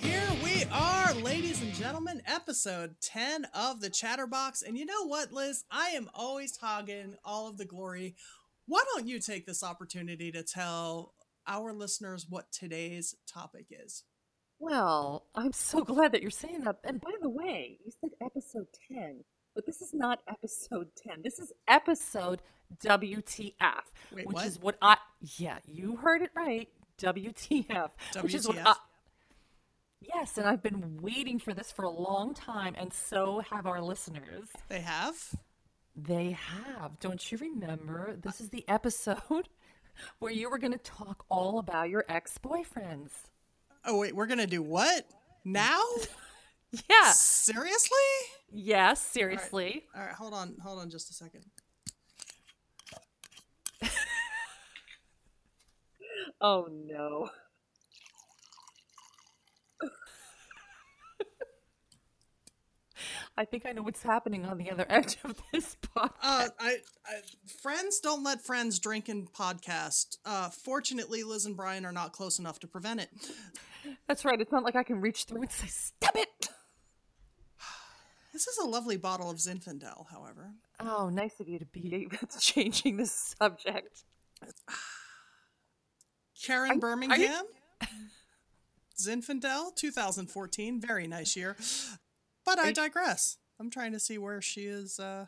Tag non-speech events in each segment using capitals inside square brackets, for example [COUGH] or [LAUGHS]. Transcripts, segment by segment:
Here we are, ladies and gentlemen, episode 10 of the Chatterbox. And you know what, Liz? I am always hogging all of the glory. Why don't you take this opportunity to tell our listeners what today's topic is? Well, I'm so [LAUGHS] glad that you're saying that. And by the way, you said episode 10, but this is not episode 10. This is episode WTF, Wait, which what? is what I, yeah, you heard it right. WTF, which is what I, yes, and I've been waiting for this for a long time, and so have our listeners. They have? They have. Don't you remember? This is the episode [LAUGHS] where you were going to talk all about your ex boyfriends. Oh, wait, we're going to do what? Now? [LAUGHS] Yeah. Seriously? Yes, seriously. All right, hold on, hold on just a second. [LAUGHS] Oh no. I think I know what's happening on the other [LAUGHS] edge of this podcast. Uh, I, I friends don't let friends drink in podcast. Uh, fortunately, Liz and Brian are not close enough to prevent it. That's right. It's not like I can reach through and say, "Stop it!" [SIGHS] This is a lovely bottle of Zinfandel, however. Oh, nice of you to be [LAUGHS] changing the subject. [SIGHS] Karen Are- are Birmingham, [LAUGHS] Zinfandel, 2014, very nice year. But I digress. I'm trying to see where she is, uh,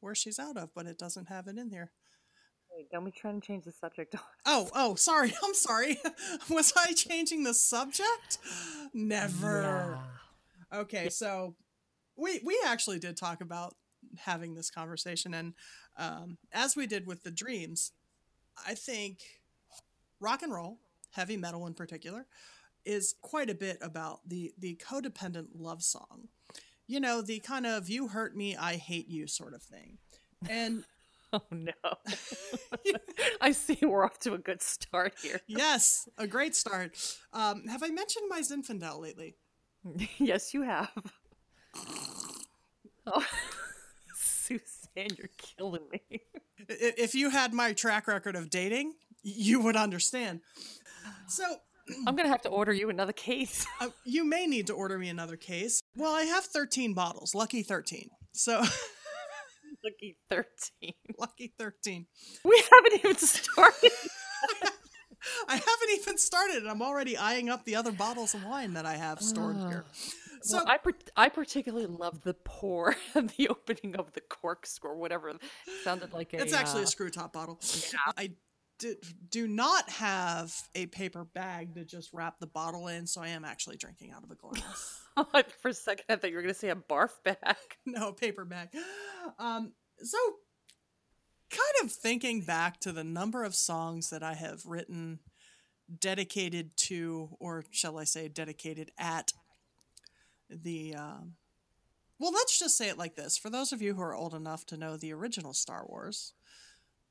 where she's out of, but it doesn't have it in here. Wait, don't be trying to change the subject. [LAUGHS] Oh, oh, sorry. [LAUGHS] I'm sorry. [LAUGHS] Was I changing the subject? Never. Okay, so we we actually did talk about having this conversation, and um, as we did with the dreams, I think rock and roll, heavy metal in particular, is quite a bit about the the codependent love song. You know, the kind of "you hurt me, I hate you" sort of thing, and [LAUGHS] Oh no. [LAUGHS] I see we're off to a good start here. [LAUGHS] yes, a great start. Um, have I mentioned my Zinfandel lately? yes, you have. Oh, Suzanne, you're killing me. If you had my track record of dating, you would understand. So I'm gonna have to order you another case. [LAUGHS] uh, you may need to order me another case. Well, I have 13 bottles, lucky 13. So [LAUGHS] Lucky 13. lucky 13. We haven't even started. [LAUGHS] I haven't even started, and I'm already eyeing up the other bottles of wine that I have stored here. [SIGHS] So Well, I par- I particularly love the pour and the opening of the corkscrew or whatever. It sounded like a. it's actually uh, a screw top bottle. I do not have a paper bag to just wrap the bottle in, so I am actually drinking out of a glass. [LAUGHS] For a second, I thought you were going to say a barf bag. [LAUGHS] no paper bag. Um, so kind of thinking back to the number of songs that I have written dedicated to, or shall I say, dedicated at the. Um, well, let's just say it like this. For those of you who are old enough to know the original Star Wars,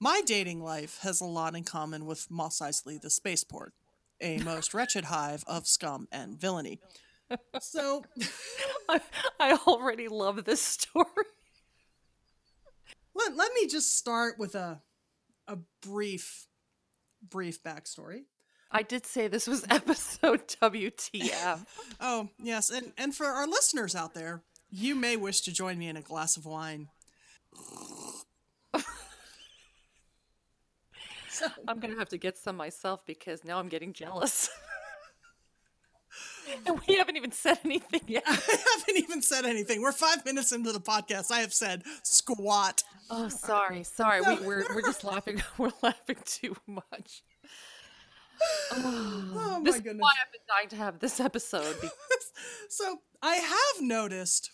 my dating life has a lot in common with Mos Eisley the Spaceport, a [LAUGHS] most wretched hive of scum and villainy. So, [LAUGHS] I, I already love this story. let, let me just start with a a brief brief backstory. I did say this was [LAUGHS] episode WTF. Oh, yes, and and for our listeners out there, you may wish to join me in a glass of wine. so, I'm going to have to get some myself because now I'm getting jealous. [LAUGHS] and we haven't even said anything yet. [LAUGHS] I haven't even said anything. We're five minutes into the podcast. I have said squat. Oh, sorry, sorry. We, we're we're just [LAUGHS] laughing. We're laughing too much. [SIGHS] Oh This my is goodness. why I've been dying to have this episode. so I have noticed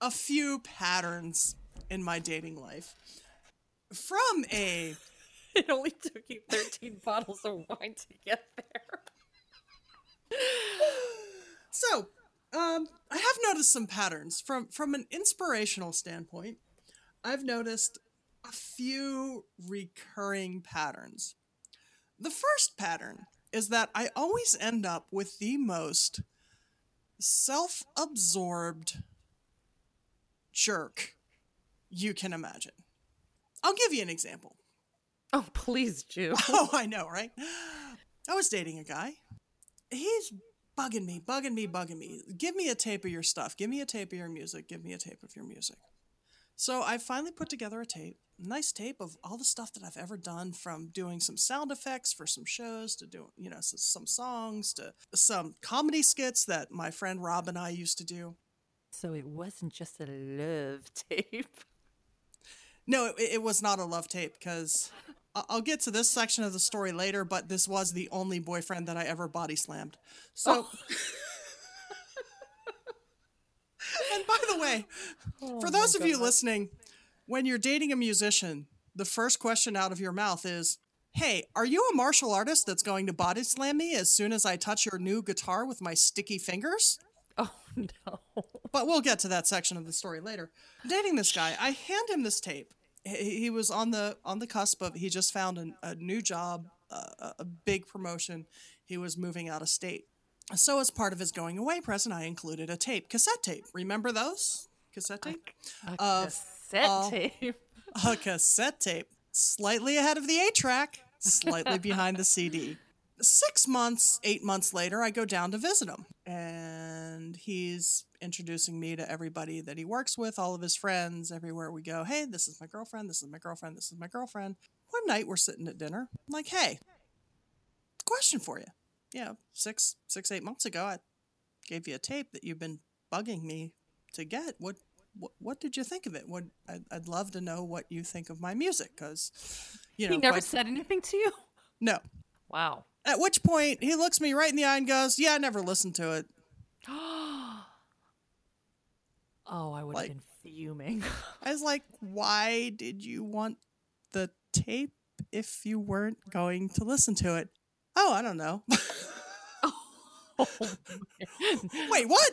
a few patterns in my dating life. From a [LAUGHS] It only took you 13 [LAUGHS] bottles of wine to get there. [SIGHS] So, um, I have noticed some patterns from from an inspirational standpoint. I've noticed a few recurring patterns. The first pattern is that I always end up with the most self absorbed jerk you can imagine. I'll give you an example. Oh, please, Jew. [LAUGHS] Oh, I know, right? I was dating a guy. He's bugging me, bugging me, bugging me. Give me a tape of your stuff. Give me a tape of your music. Give me a tape of your music. So I finally put together a tape, nice tape of all the stuff that I've ever done from doing some sound effects for some shows to do, you know, some songs to some comedy skits that my friend Rob and I used to do. So it wasn't just a love [LAUGHS] tape. No, it, it was not a love tape because I'll get to this section of the story later, but this was the only boyfriend that I ever body slammed. So. Oh. [LAUGHS] and by the way, oh for those of you listening, when you're dating a musician, the first question out of your mouth is, Hey, are you a martial artist that's going to body slam me as soon as I touch your new guitar with my sticky fingers? Oh [LAUGHS] no. But we'll get to that section of the story later. Dating this guy, I hand him this tape. He he was on the on the cusp of he just found an, a new job, uh, a- a big promotion. He was moving out of state. So as part of his going away present, I included a tape, cassette tape. Remember those cassette tape? A Of cassette all- tape. A cassette tape, slightly ahead of the a track slightly behind the CD. Six months, eight months later, I go down to visit him, and he's introducing me to everybody that he works with, all of his friends, everywhere we go. Hey, this is my girlfriend. This is my girlfriend. This is my girlfriend. One night we're sitting at dinner. I'm like, hey, question for you. Yeah, six, six, eight months ago, I gave you a tape that you've been bugging me to get. What, what, what did you think of it? What, I'd, I'd love to know what you think of my music, because, you know, he never said anything to you. no. Wow. At which point he looks me right in the eye and goes, "Yeah, I never listened to it." [GASPS] Oh, I would Like- have been fuming. [LAUGHS] I was like, "Why did you want the tape if you weren't going to listen to it?" Oh, I don't know. [LAUGHS] oh. [LAUGHS] Wait, what?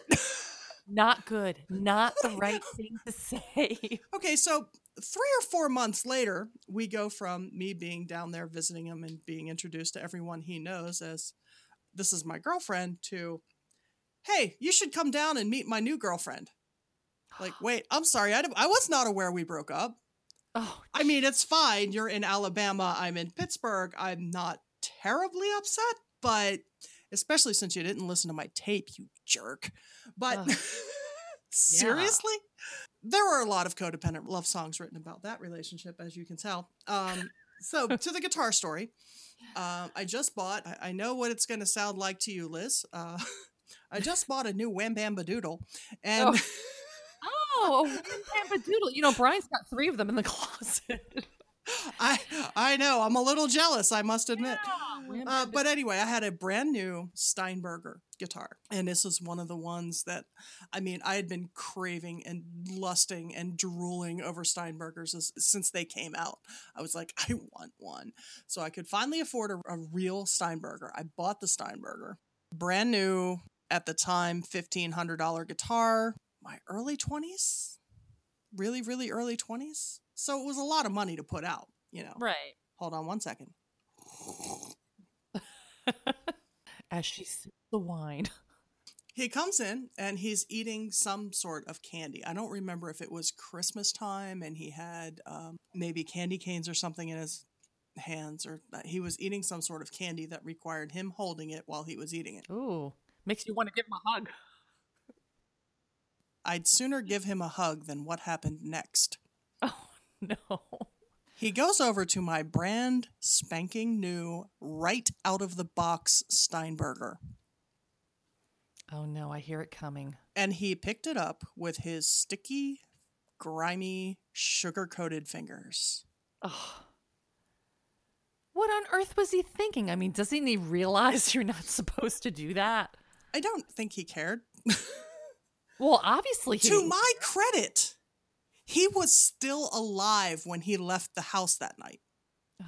Not good. Not the right thing to say. okay, so three or four months later, we go from me being down there visiting him and being introduced to everyone he knows as this is my girlfriend to, hey, you should come down and meet my new girlfriend. Like, [GASPS] wait, I'm sorry, I, I was not aware we broke up. Oh, I mean, it's fine. You're in Alabama. I'm in Pittsburgh. I'm not terribly upset, but especially since you didn't listen to my tape, you jerk. But [LAUGHS] seriously? There are a lot of codependent love songs written about that relationship, as you can tell. Um, so, [LAUGHS] to the guitar story, um, I just bought, I, I know what it's going to sound like to you, Liz. Uh, [LAUGHS] I just bought a new Wham Bam Badoodle. And. [LAUGHS] oh, a Wham Bam Doodle. You know, Brian's got three of them in the closet. [LAUGHS] I I know I'm a little jealous. I must admit. Wham Uh, but anyway, I had a brand new Steinberger guitar, and this is one of the ones that, I mean, I had been craving and lusting and drooling over Steinbergers as, since they came out. I was like, I want one, so I could finally afford a, a real Steinberger. I bought the Steinberger, brand new at the time, fifteen hundred dollar guitar. My early twenties, really, really early twenties. So it was a lot of money to put out, you know. Right. Hold on one second. As she sips the wine. He comes in and he's eating some sort of candy. I don't remember if it was Christmas time and he had um, maybe candy canes or something in his hands, or he was eating some sort of candy that required him holding it while he was eating it. Ooh. Makes you want to give him a hug. I'd sooner give him a hug than what happened next. Oh, [LAUGHS] no. He goes over to my brand spanking new, right out of the box Steinberger, Oh, no. I hear it coming. and he picked it up with his sticky, grimy, sugar coated fingers. Oh. What on earth was he thinking? I mean, doesn't he realize [LAUGHS] you're not supposed to do that? I don't think he cared. [LAUGHS] Well, obviously he to my credit, he was still alive when he left the house that night. [SIGHS]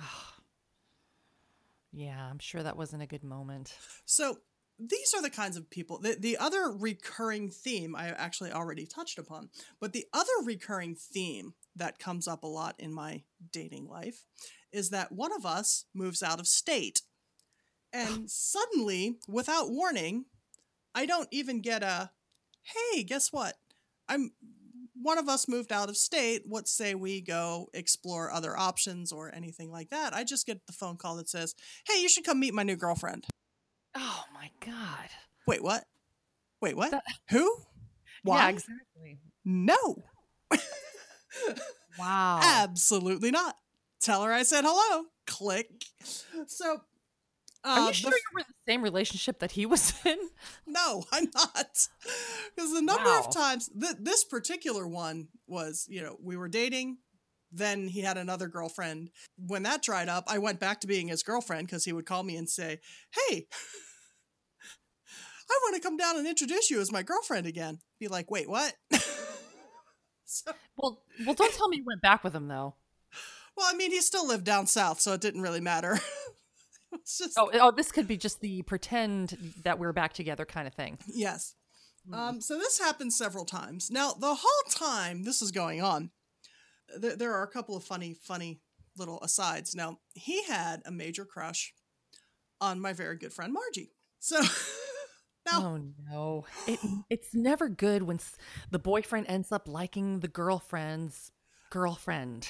Yeah, I'm sure that wasn't a good moment. So these are the kinds of people. The, the other recurring theme I actually already touched upon, but the other recurring theme that comes up a lot in my dating life is that one of us moves out of state. And [SIGHS] suddenly, without warning, I don't even get a, hey, guess what? I'm one of us moved out of state. What say we go explore other options or anything like that? I just get the phone call that says, hey, you should come meet my new girlfriend. Oh my god. Wait, what? Wait, what? That- Who? [LAUGHS] Why? Yeah, exactly. No. Wow. [LAUGHS] Absolutely not. Tell her I said hello. Click. So, Are you uh, the sure you were in the same relationship that he was [LAUGHS] in? No, I'm not. Because the number Wow. of times th- this particular one was, you know, we were dating, then he had another girlfriend. When that dried up, I went back to being his girlfriend because he would call me and say, "Hey, [LAUGHS] I want to come down and introduce you as my girlfriend again." Be like, "Wait, what?" [LAUGHS] so, Well, well, don't tell me you went back with him though. well, I mean, he still lived down south, so it didn't really matter. [LAUGHS] just Oh, oh, this could be just the pretend that we're back together kind of thing. Yes. Um, so this happened several times. Now, the whole time this is going on, there, there are a couple of funny, funny little asides. Now, he had a major crush on my very good friend Margie. So, [LAUGHS] now, Oh no, it it's never good when s- the boyfriend ends up liking the girlfriend's girlfriend.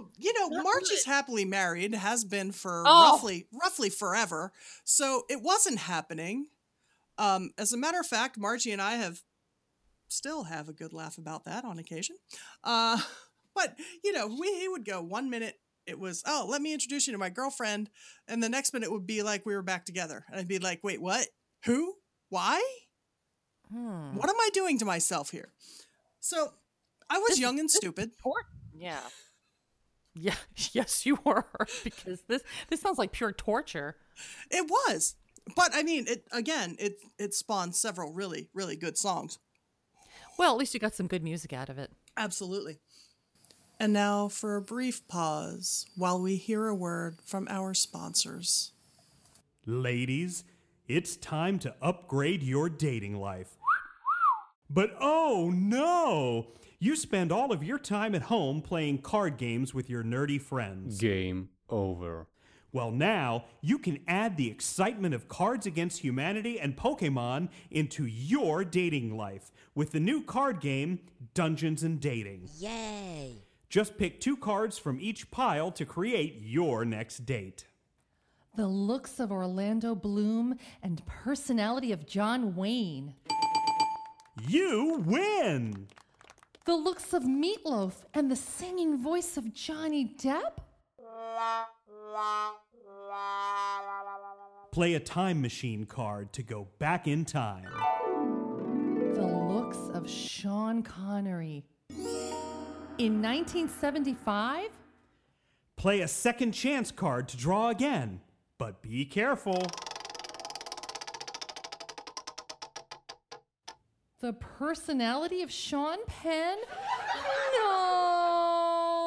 Well, you know, Not Margie's happily married, has been for Oh. roughly, roughly forever. So it wasn't happening. Um, as a matter of fact, Margie and I have still have a good laugh about that on occasion. Uh, [LAUGHS] but you know, we he would go one minute it was oh let me introduce you to my girlfriend, and the next minute would be like we were back together, and I'd be like wait what who why Hmm. what am I doing to myself here? So I was This- young and stupid. Yeah. Yeah, [LAUGHS] yes, you were [LAUGHS] because this this sounds like pure torture. It was, but I mean it again. It it spawned several really really good songs. Well, at least you got some good music out of it. Absolutely. And now for a brief pause while we hear a word from our sponsors. Ladies, it's time to upgrade your dating life. But oh no! You spend all of your time at home playing card games with your nerdy friends. Game over. Well, now you can add the excitement of Cards Against Humanity and Pokemon into your dating life with the new card game, Dungeons and Dating. Yay! Just pick two cards from each pile to create your next date. The looks of Orlando Bloom and personality of John Wayne. You win! The looks of Meatloaf and the singing voice of Johnny Depp. Play a time machine card to go back in time. The looks of Sean Connery. In 1975, Play a second chance card to draw again, but be careful. The personality of Sean Penn. No.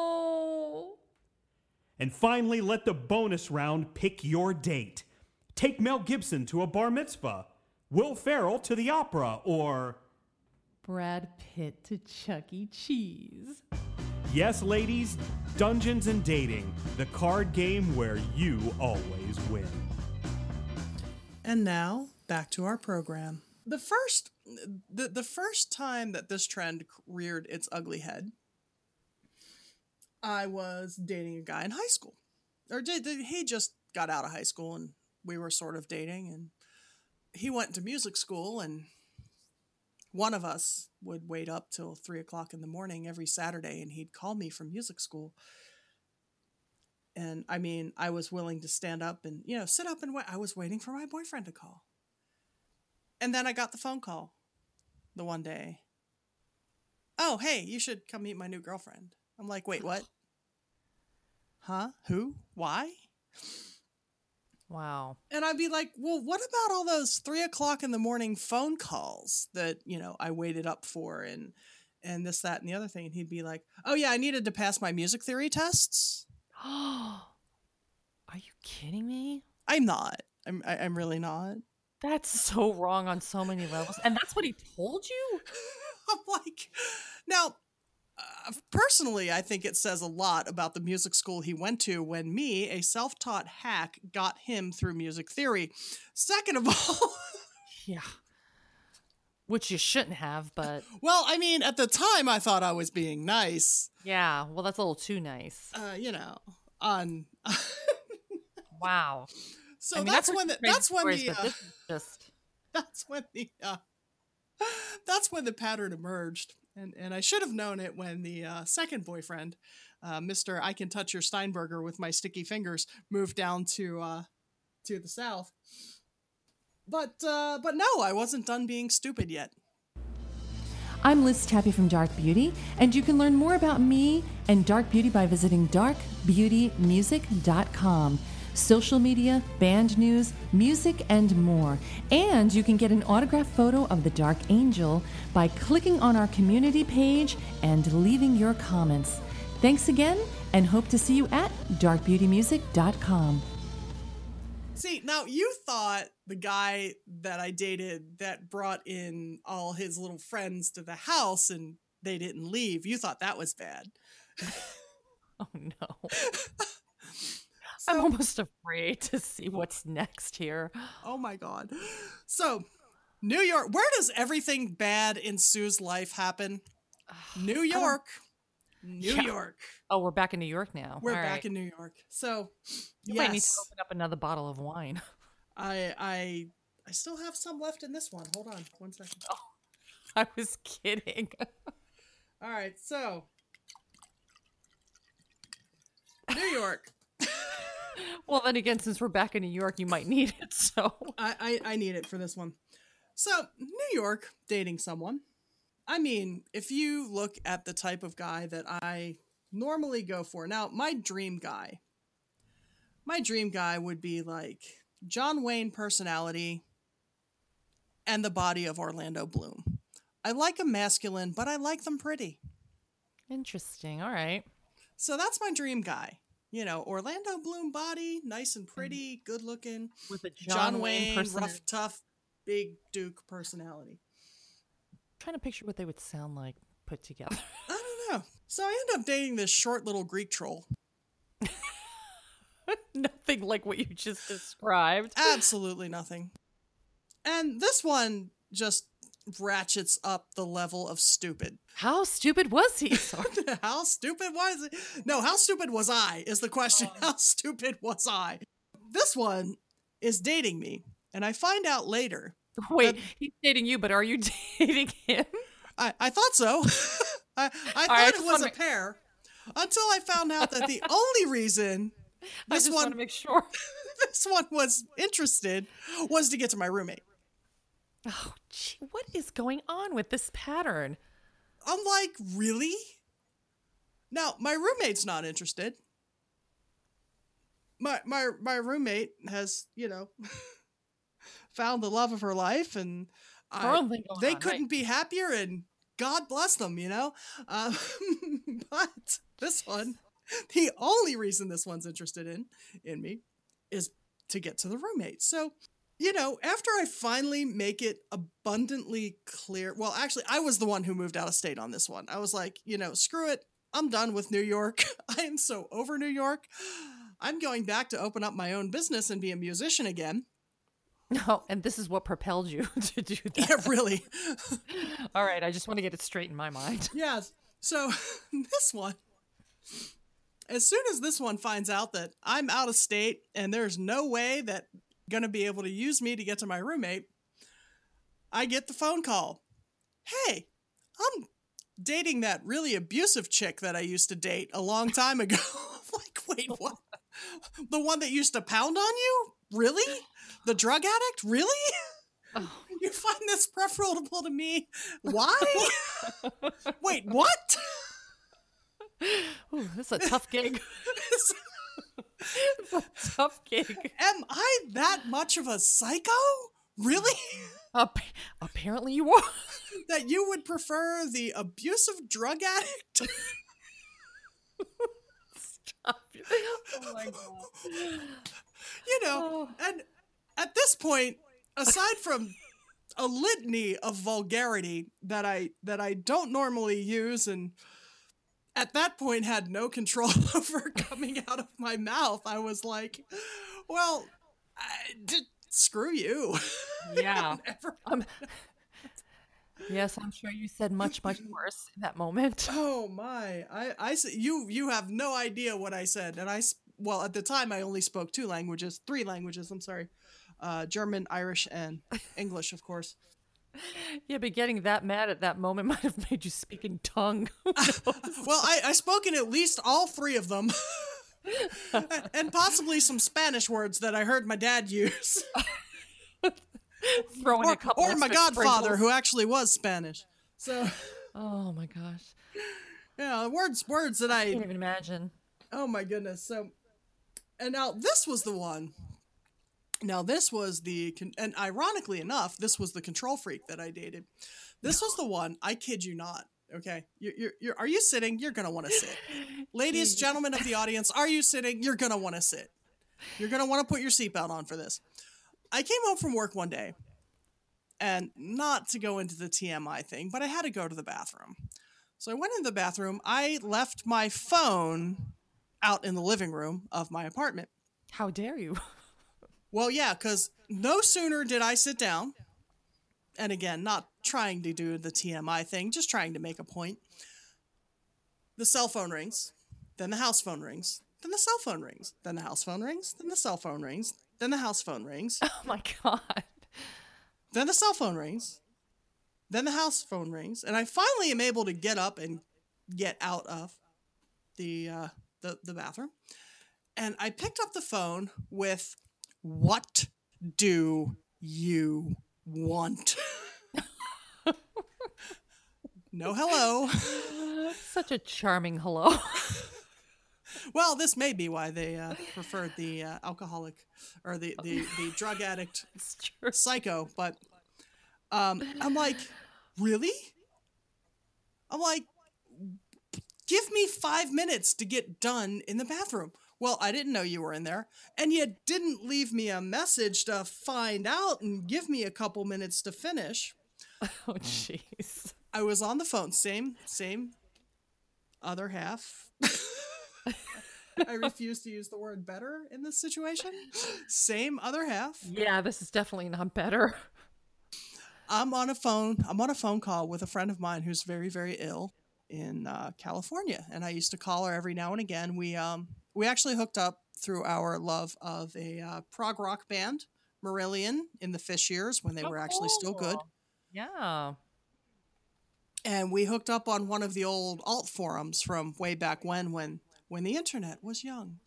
And finally, let the bonus round pick your date. Take Mel Gibson to a bar mitzvah, Will Ferrell to the opera, or, Brad Pitt to Chuck E. Cheese. yes, ladies, Dungeons and Dating, the card game where you always win. And now back to our program. The first the, the first time that this trend reared its ugly head, I was dating a guy in high school. Or did, did- he just got out of high school and we were sort of dating and he went to music school and one of us would wait up till three o'clock in the morning every Saturday and he'd call me from music school. And I mean, I was willing to stand up and, you know, sit up and wait. I was waiting for my boyfriend to call. And then I got the phone call the one day. Oh, hey, you should come meet my new girlfriend. I'm like, wait, what? [SIGHS] Huh? Who? Why? Wow. And I'd be like, well, what about all those three o'clock in the morning phone calls that, you know, I waited up for and and this, that, and the other thing. And he'd be like, Oh yeah, I needed to pass my music theory tests. Oh, [GASPS] Are you kidding me? I'm not. I'm I, I'm really not. That's so wrong on so many levels. And that's what he told you? [LAUGHS] I'm like, now, uh, personally, I think it says a lot about the music school he went to when me, a self taught hack, got him through music theory. Second of [LAUGHS] all, Yeah. Which you shouldn't have, but [LAUGHS] well, I mean, at the time, I thought I was being nice. yeah, well, that's a little too nice. Uh, you know, on. Wow. So I mean, that's I've when the, that's when stories, the but uh, this just [LAUGHS] that's when the uh, that's when the pattern emerged. And and i should have known it when the uh, second boyfriend uh, mr i can touch your steinberger with my sticky fingers moved down to uh to the south. But uh but no i wasn't done being stupid yet. I'm Liz Tappy from Dark Beauty, and you can learn more about me and Dark Beauty by visiting darkbeautymusic.com. Social media, band news, music, and more. And you can get an autographed photo of the Dark Angel by clicking on our community page and leaving your comments. Thanks again, and hope to see you at darkbeautymusic.com. see now you thought the guy that i dated that brought in all his little friends to the house and they didn't leave you thought that was bad [LAUGHS] oh no. [LAUGHS] So- I'm almost afraid to see what's next here. Oh my god. So, New York, where does everything bad in Sue's life happen? [SIGHS] New York. New Yeah. York. Oh, we're back in New York now. We're All back right. in New York. So, You yes, might need to open up another bottle of wine. [LAUGHS] I I I still have some left in this one. Hold on, one second. Oh, I was kidding. All right, so New York. Well, then again, since we're back in New York, you might need it. So I, I I need it for this one. So New York dating someone. I mean, if you look at the type of guy that I normally go for, now my dream guy, my dream guy would be like John Wayne personality and the body of Orlando Bloom. I like them masculine, but I like them pretty. interesting. All right. So that's my dream guy. You know, Orlando Bloom body, nice and mm. pretty, good looking. With a John, Wayne, person. rough, tough, big Duke personality. trying to picture what they would sound like put together. [LAUGHS] I don't know. So I end up dating this short little Greek troll. [LAUGHS] Nothing like what you just described. Absolutely nothing. And this one just ratchets up the level of stupid. How stupid was he? [LAUGHS] How stupid was it? No, how stupid was I is the question. Oh. How stupid was I? This one is dating me. And I find out later. [LAUGHS] Wait, he's dating you, but are you [LAUGHS] dating him? I, I thought so. I, I thought I it was a make- pair until I found out that the only reason I this just one want to make sure. this one was interested was to get to my roommate. Oh, gee, what is going on with this pattern? I'm like, really? Now, my roommate's not interested. My my my roommate has, you know, [LAUGHS] found the love of her life and I- own thing going they on, couldn't be happier and God bless them, you know? Uh, [LAUGHS] but this one, the only reason this one's interested in in me is to get to the roommate. So, you know, after I finally make it abundantly clear, well, actually, I was the one who moved out of state on this one. I was like, you know, screw it. I'm done with New York. [LAUGHS] I am so over New York. I'm going back to open up my own business and be a musician again. No, and this is what propelled you [LAUGHS] to do that. Yeah, really. [LAUGHS] All right, I just want to get it straight in my mind. Yes. So this one, as soon as this one finds out that I'm out of state and there's no way that gonna be able to use me to get to my roommate, I get the phone call. Hey, I'm dating that really abusive chick that I used to date a long time ago. [LAUGHS] like, wait, [LAUGHS] what? The one that used to pound on you? Really? The drug addict? Really? Oh. You find this preferable to me? Why? [LAUGHS] Wait, what? Ooh, this is a tough gig. [LAUGHS] It's a tough gig. Am I that much of a psycho? Really? [LAUGHS] Ap- apparently, you are. [LAUGHS] that you would prefer the abusive drug addict? Stop. Oh my god. You know, Oh. and at this point, aside from a litany of vulgarity that I that I don't normally use and at that point had no control [LAUGHS] over coming out of my mouth. I was like, well, I, d- screw you. [LAUGHS] Yeah. Never- Um, yes, I'm sure you said much, much [LAUGHS] worse in that moment. oh my. I I you you have no idea what I said and I, well at the time I only spoke two languages, three languages, I'm sorry. Uh, German, Irish, and English, of course. [LAUGHS] Yeah, but getting that mad at that moment [LAUGHS] might have made you speak in tongue. [LAUGHS] Well, I, I spoke in at least all three of them. and possibly some Spanish words that I heard my dad use. Throwing Or, a couple or my godfather, sprinkles. who actually was Spanish. So, Oh my gosh. yeah, words words that I I can't even imagine. Oh my goodness. So, and now this was the one. Now this was the and ironically enough, this was the control freak that I dated. This was the one. I kid you not. Okay, you're, you're, you're are you sitting? You're gonna want to sit, [LAUGHS] ladies, gentlemen of the audience. Are you sitting? You're gonna want to sit. You're gonna want to put your seatbelt on for this. I came home from work one day, and not to go into the TMI thing, but I had to go to the bathroom. So I went into the bathroom. I left my phone out in the living room of my apartment. How dare you? [LAUGHS] Well, yeah, because no sooner did I sit down, and again, not trying to do the TMI thing, just trying to make a point. The cell phone rings, then the house phone rings, then the cell phone rings, then the house phone rings, then the cell phone rings, then the house phone rings, [LAUGHS] Oh my god. then the cell phone rings, then the house phone rings, and I finally am able to get up and get out of the uh, the, the bathroom. And I picked up the phone with, "What do you want?" no hello. Such a charming hello. Well, this may be why they uh, preferred the uh, alcoholic or the, the, the drug addict [LAUGHS] psycho, but um, I'm like, really? I'm like, give me five minutes to get done in the bathroom. Well, I didn't know you were in there, and you didn't leave me a message to find out and give me a couple minutes to finish. [LAUGHS] Oh jeez. I was on the phone, same, same, other half. [LAUGHS] I refuse to use the word better in this situation. Same other half. Yeah, this is definitely not better. I'm on a phone. I'm on a phone call with a friend of mine who's very, very ill in uh, California, and I used to call her every now and again. We um we actually hooked up through our love of a uh, prog rock band, Marillion, in the Fish years when they Oh, were actually still good. Yeah. and we hooked up on one of the old alt forums from way back when, when when the internet was young.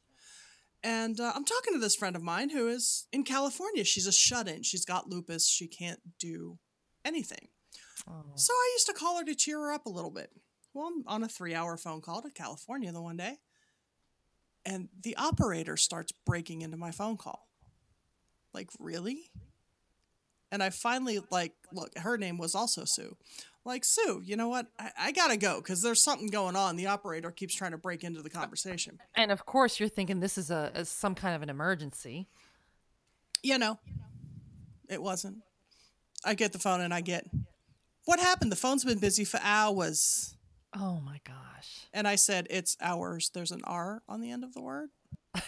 And uh, I'm talking to this friend of mine who is in California. She's a shut in. She's got lupus. She can't do anything. Oh. So I used to call her to cheer her up a little bit. Well, I'm on a three hour phone call to California the one day, and the operator starts breaking into my phone call. Like, really? And I finally, like, look, her name was also Sue. Like, Sue, you know what? I, I gotta go because there's something going on. The operator keeps trying to break into the conversation. And of course, you're thinking this is a, a some kind of an emergency. You know, it wasn't. I get the phone and I get, what happened? The phone's been busy for hours. Oh my gosh. And I said, it's ours. There's an R on the end of the word. [LAUGHS]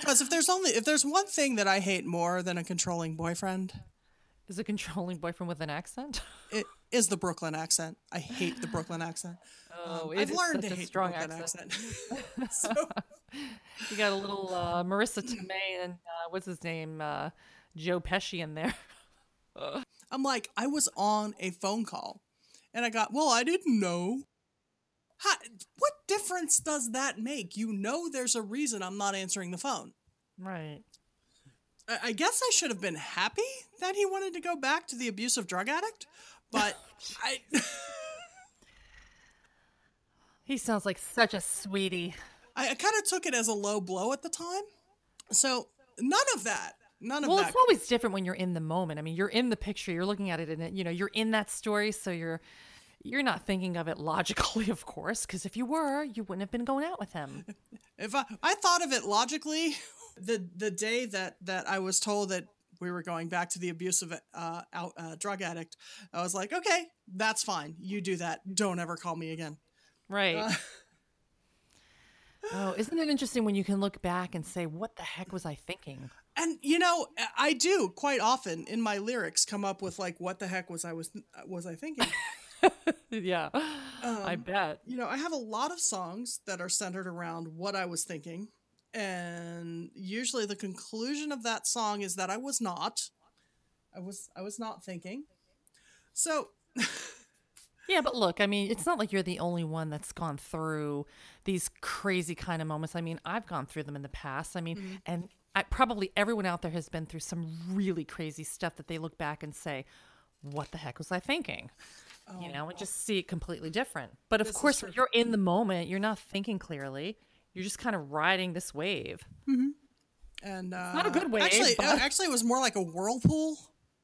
Because if there's only if there's one thing that I hate more than a controlling boyfriend, Is a controlling boyfriend with an accent? [LAUGHS] it is the Brooklyn accent. I hate the Brooklyn accent. Oh, I've learned to hate strong the Brooklyn accent. accent. [LAUGHS] so, You got a little uh, Marisa Tomei and uh, what's his name, uh, Joe Pesci in there. [LAUGHS] I'm like, I was on a phone call, and I got, well, I didn't know. How, what difference does that make? You know, there's a reason I'm not answering the phone. Right. I I guess I should have been happy that he wanted to go back to the abusive drug addict, but [LAUGHS] I He sounds like such a sweetie. I, kind of took it as a low blow at the time. So none of that, none of Well, that. it's always different when you're in the moment. I mean, you're in the picture, you're looking at it, and you know, you're in that story, so you're you're not thinking of it [LAUGHS] logically, of course, because if you were, you wouldn't have been going out with him. [LAUGHS] if I, I thought of it logically [LAUGHS] the the day that that I was told that we were going back to the abusive uh, out, uh, drug addict, I was like, okay, that's fine. You do that. Don't ever call me again. Right. Uh, oh, isn't it interesting when you can look back and say, "What the heck was I thinking?" And you know, I do quite often in my lyrics come up with like, what the heck was I was was I thinking? [LAUGHS] yeah, I Um, bet. you know, I have a lot of songs that are centered around what I was thinking. And usually the conclusion of that song is that I was not. I was I was not thinking. So [LAUGHS] Yeah, but look, I mean, it's not like you're the only one that's gone through these crazy kind of moments. I mean, I've gone through them in the past. I mean, and I, probably everyone out there has been through some really crazy stuff that they look back and say, "What the heck was I thinking?" you know, and just see it completely different. But of course, when you're in the moment, you're not thinking clearly. You're just kind of riding this wave. and uh not a good wave, Actually, but- uh, actually it was more like a whirlpool.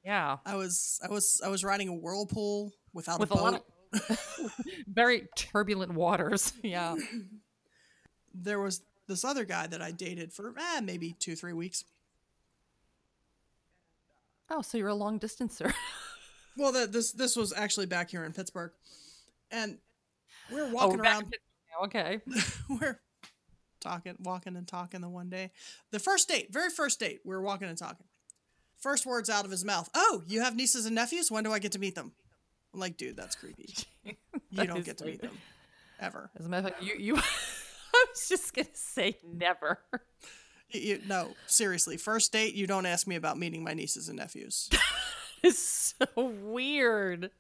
Yeah, I was I was I was riding a whirlpool without with a a boat. lot of [LAUGHS] very turbulent waters. Yeah. [LAUGHS] there was this other guy that I dated for eh, maybe 2 3 weeks. Oh, so you're a long distancer. [LAUGHS] Well, the, this this was actually back here in Pittsburgh. And we were Oh, walking we're around Okay. [LAUGHS] we're talking, walking and talking the one day. The first date, very first date, we were walking and talking. First words out of his mouth, Oh, you have nieces and nephews? When do I get to meet them? I'm like, dude, that's creepy. [LAUGHS] You don't get to meet them. Ever. As a matter of fact, you, you was just gonna say never. You, you- no, seriously. First date, you don't ask me about meeting my nieces and nephews. [LAUGHS] It's so weird.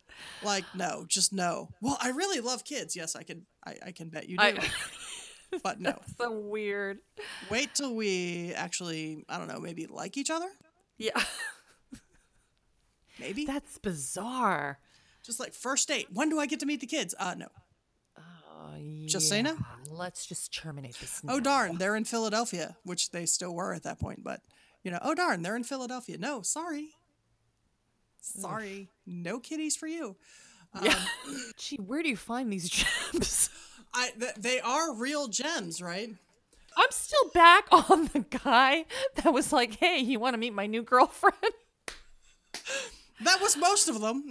like, no, just no. Well, I really love kids. Yes, I can I, I can bet you do. I, [LAUGHS] [LAUGHS] but no. so weird. Wait till we actually, I don't know, maybe like each other? Yeah. Maybe? That's bizarre. Just like first date. When do I get to meet the kids? Uh no. Oh, Just say no? Let's just terminate this. Oh darn, they're in Philadelphia, which they still were at that point, but you know, oh darn, they're in Philadelphia. No, sorry. Sorry. No kitties for you. Yeah. Um, [LAUGHS] Gee, where do you find these [LAUGHS] gems? I th- they are real gems, right? I'm still back [LAUGHS] on the guy that was like, "Hey, you want to meet my new girlfriend?" That was most of them.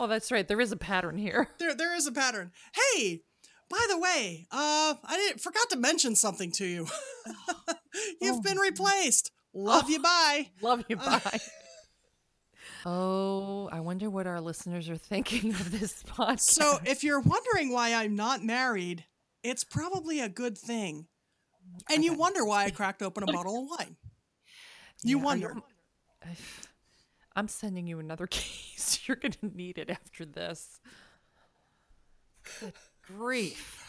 Oh, that's right. There is a pattern here. there there is a pattern. Hey, by the way, uh I didn't forgot to mention something to you. [LAUGHS] You've been replaced. Love you [LAUGHS] bye. Love you. Bye. [LAUGHS] oh, I wonder what our listeners are thinking of this podcast. So, if you're wondering why I'm not married, it's probably a good thing. And you wonder why I cracked open a bottle of wine. You Yeah, wonder. I'm sending you another case. You're going to need it after this. Good grief.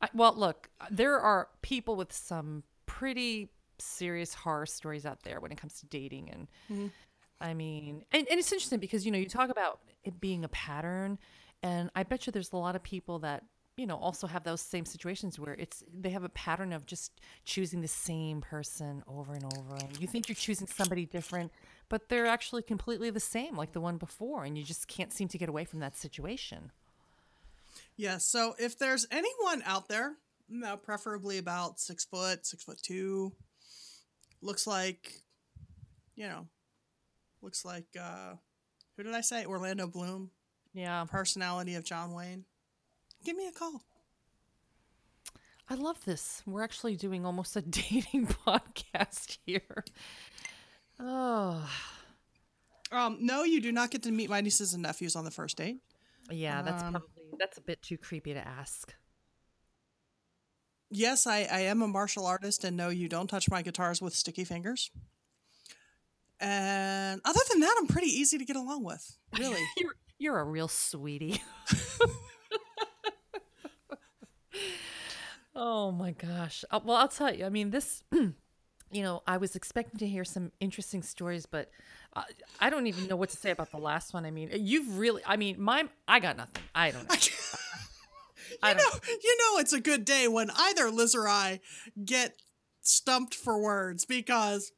I, well, look, there are people with some pretty serious horror stories out there when it comes to dating. And mm-hmm. I mean, and, and it's interesting because, you know, you talk about it being a pattern. And I bet you there's a lot of people that, you know, also have those same situations where it's they have a pattern of just choosing the same person over and over. And you think you're choosing somebody different, but they're actually completely the same, like the one before. And you just can't seem to get away from that situation. Yeah, so if there's anyone out there, know, preferably about six foot, six foot two, looks like, you know, looks like, uh, who did I say? Orlando Bloom, Yeah. personality of John Wayne. Give me a call. I love this. We're actually doing almost a [LAUGHS] dating podcast here. Oh, Um, no, you do not get to meet my nieces and nephews on the first date. Yeah, that's Um, probably that's a bit too creepy to ask. Yes, I, I am a martial artist, and no, you don't touch my guitars with sticky fingers. And other than that, I'm pretty easy to get along with. Really. [LAUGHS] You're you're a real sweetie. [LAUGHS] [LAUGHS] oh my gosh. Uh, well, I'll tell you. I mean, this. [CLEARS THROAT] You know, I was expecting to hear some interesting stories, but uh, I don't even know what to say about the last one. I mean, you've really. I mean, my. I got nothing. I don't know. [LAUGHS] I you don't know, you know, it's a good day when either Liz or I get stumped for words because,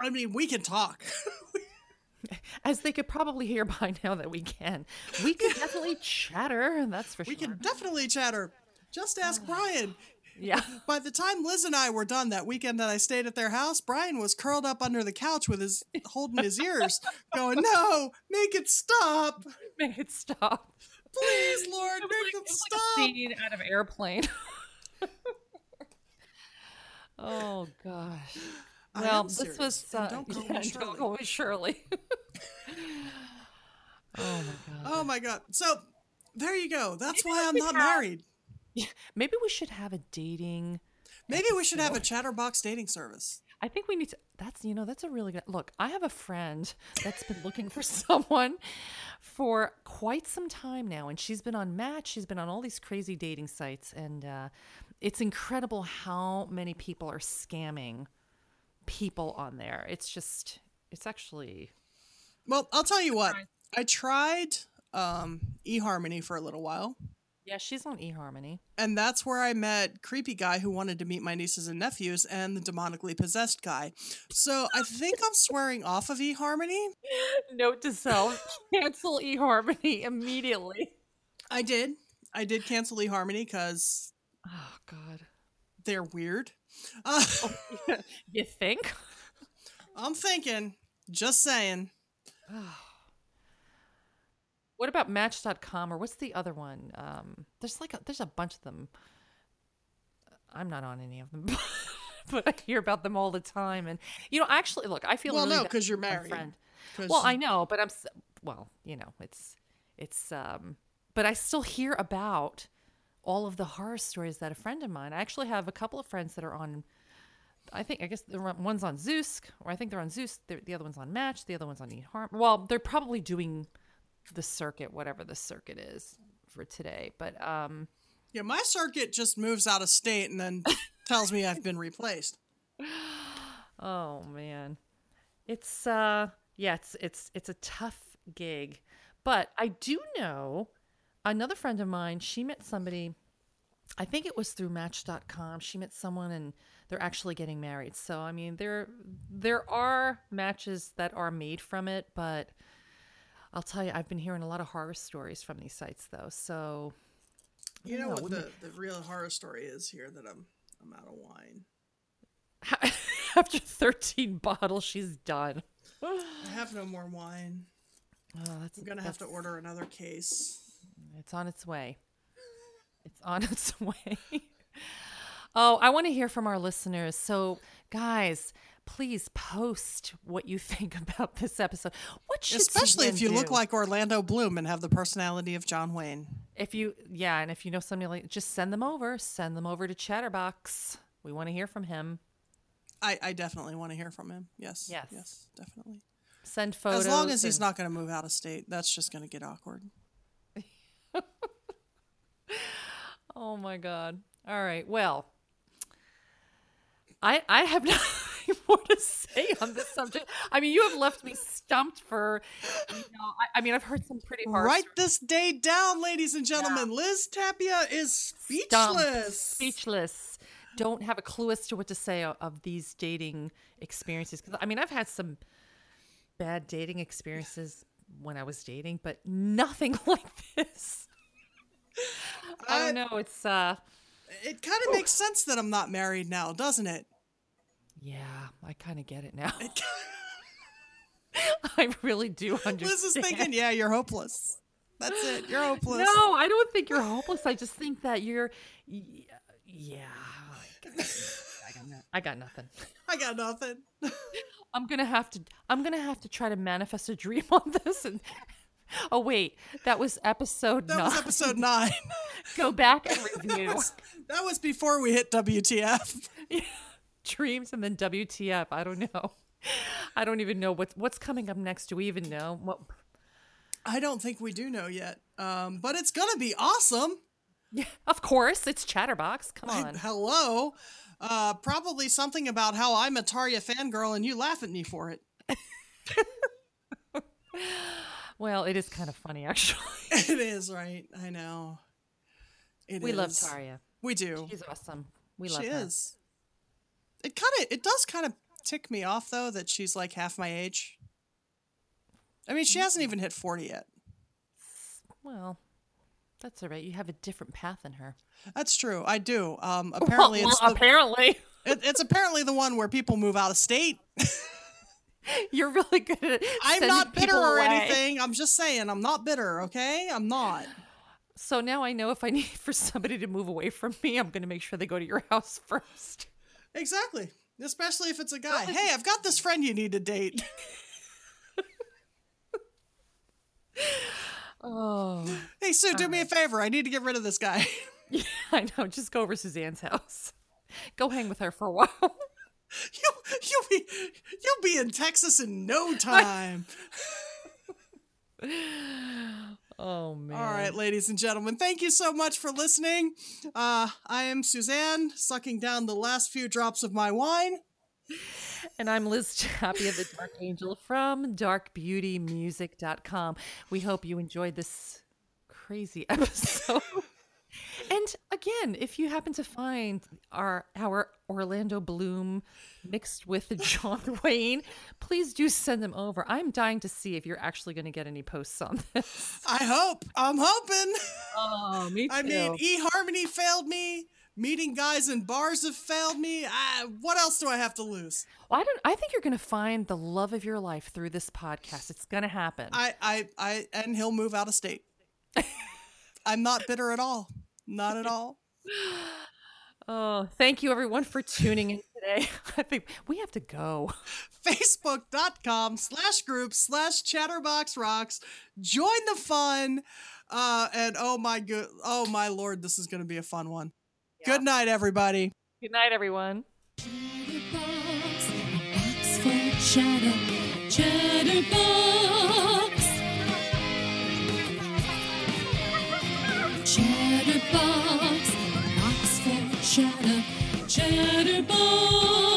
I mean, we can talk. [LAUGHS] As they could probably hear by now that we can. We can definitely [LAUGHS] chatter. That's for we sure. We can definitely chatter. Just ask Brian. Yeah. [LAUGHS] By the time Liz and I were done that weekend that I stayed at their house, Brian was curled up under the couch with his holding his ears, [LAUGHS] going, "No, make it stop, Make it stop. please, Lord, make like- it stop." like scene out of airplane. [LAUGHS] oh gosh. I Well, this was uh, don't call yeah, me don't Shirley. call me Shirley. oh my god. Oh my god! So there you go. That's Maybe why I'm not have- [LAUGHS] Maybe we should have a dating. Maybe we should have a chatterbox dating service. I think we need to. That's you know that's a really good look. I have a friend that's been looking for [LAUGHS] someone for quite some time now, and she's been on Match. She's been on all these crazy dating sites, and uh, it's incredible how many people are scamming people on there. It's just, it's actually Well, I'll tell you what. I tried um, eHarmony for a little while, yeah. She's on eHarmony. and that's where I met creepy guy who wanted to meet my nieces and nephews, and the demonically possessed guy. So I think I'm swearing off of eHarmony. [LAUGHS] Note to self: cancel eHarmony [LAUGHS] immediately. I did. I did cancel eHarmony because Oh God, they're weird. Uh, [LAUGHS] you think? I'm thinking. Just saying. What about Match.com or what's the other one? Um, there's like a, there's a bunch of them. I'm not on any of them, [LAUGHS] but I hear about them all the time. And you know, actually, look, I feel Well, really no, bad 'cause you're married. Friend. Well, I know, but I'm well, you know, it's it's um, but I still hear about all of the horror stories that a friend of mine. I actually have a couple of friends that are on. I think I guess the one's on Zoosk, or I think they're on Zoosk. The, the other one's on Match. The other one's on eHarm. Well, they're probably doing the circuit, whatever the circuit is for today. But um, Yeah, my circuit just moves out of state and then tells me I've been replaced. [LAUGHS] oh man, it's uh, yeah, it's it's it's a tough gig. But I do know another friend of mine. She met somebody. I think it was through Match.com. She met someone and they're actually getting married. So I mean, there there are matches that are made from it, but I'll tell you, I've been hearing a lot of horror stories from these sites though. So You know Yeah, what the, the real horror story is here that I'm I'm out of wine. [LAUGHS] after 13 bottles, she's done. I have no more wine. [SIGHS] Oh, I'm gonna have to order another case. It's on its way. It's on [LAUGHS] its way. [LAUGHS] oh, I want to hear from our listeners. So, guys, please post what you [LAUGHS] think about this episode. What should Especially if you Suzanne look like Orlando Bloom and have the personality of John Wayne. if you yeah, and if you know somebody like just send them over. Send them over to Chatterbox. We want to hear from him. I, I definitely want to hear from him. Yes. Yes. Yes, definitely. Send photos. as long as he's not going to move out of state, that's just going to get awkward. [LAUGHS] Oh my god. All right. Well, I I have [LAUGHS] nothing [LAUGHS] more to say on this subject. I mean, you have left me stumped for. You know, I, I mean, I've heard some pretty hard. Write this day down, ladies and gentlemen. Liz Tapia is stumped, speechless. Speechless. Don't have a clue as to what to say of, of these dating experiences. Because I mean, I've had some bad dating experiences when I was dating, but nothing [LAUGHS] like this. I don't know. It's uh. It kind of makes sense that I'm not married now, doesn't it? Yeah, I kind of get it now. [LAUGHS] [LAUGHS] I really do understand. Liz is thinking, yeah, you're hopeless. That's it. You're hopeless. No, I don't think you're hopeless. I just think that you're. Yeah, I got, no- I got nothing. [LAUGHS] I got nothing. I'm gonna have to. I'm gonna have to try to manifest a dream on this. And oh wait, that was episode That nine. was episode nine. Go back and review that was before we hit WTF. Dreams and then WTF. I don't know. [LAUGHS] I don't even know what's what's coming up next. Do we even know what? I don't think we do know yet. Um, but it's gonna be awesome. Yeah, of course, it's Chatterbox. Come I- on. hello. Uh, probably something about how I'm a Tarja fangirl and you laugh at me for it. [LAUGHS] Well, it is kind of funny actually. [LAUGHS] it is right. I know. It we love is. Tarja. We do. She's awesome. We love she her. is. It kind of it does kind of tick me off though that she's like half my age. I mean, she hasn't even hit forty yet. Well, That's all right. You have a different path than her. That's true. I do. Um, [LAUGHS] apparently, well, it's the, apparently it, it's apparently the one where people move out of state. [LAUGHS] you're really good at. It. I'm not bitter or away. anything. I'm just saying I'm not bitter. Okay, I'm not. So now I know if I need [LAUGHS] for somebody to move away from me, I'm going to make sure they go to your house first. Exactly. Especially if it's a guy. Hey, I've got this friend you need to date. [LAUGHS] Oh, Hey, Sue, do me a favor. I need to get rid of this guy. yeah, [LAUGHS] I know. Just go over to Suzanne's house. Go hang with her for a while. [LAUGHS] you, you'll be, you'll be in Texas in no time. Oh man. All right, ladies and gentlemen, thank you so much for listening. Uh, I am Suzanne, sucking down the last few drops of my wine. And I'm Liz Chappie of the Dark Angel from darkbeautymusic.com. We hope you enjoyed this crazy [LAUGHS] episode. And again, if you happen to find our our Orlando Bloom mixed with [LAUGHS] John Wayne, please do send them over. I'm dying to see if you're actually going to get any posts on this. I hope. I'm hoping. Oh, me too. [LAUGHS] I mean, eHarmony failed me. Meeting guys in bars have failed me. I, what else do I have to lose? Well, I don't. I think you're going to find the love of your life through this podcast. It's going to happen. I, I, I, and he'll move out of state. [LAUGHS] I'm not bitter at all. Not at all. [LAUGHS] Oh, thank you everyone for tuning in today. [LAUGHS] I think we have to go. Facebook.com slash group slash chatterbox rocks. Join the fun. Uh, and oh my good, oh my lord, this is going to be a fun one. Good night, everybody. Good night, everyone. Chatterbox, box full chatter. Chatterbox. Chatterbox,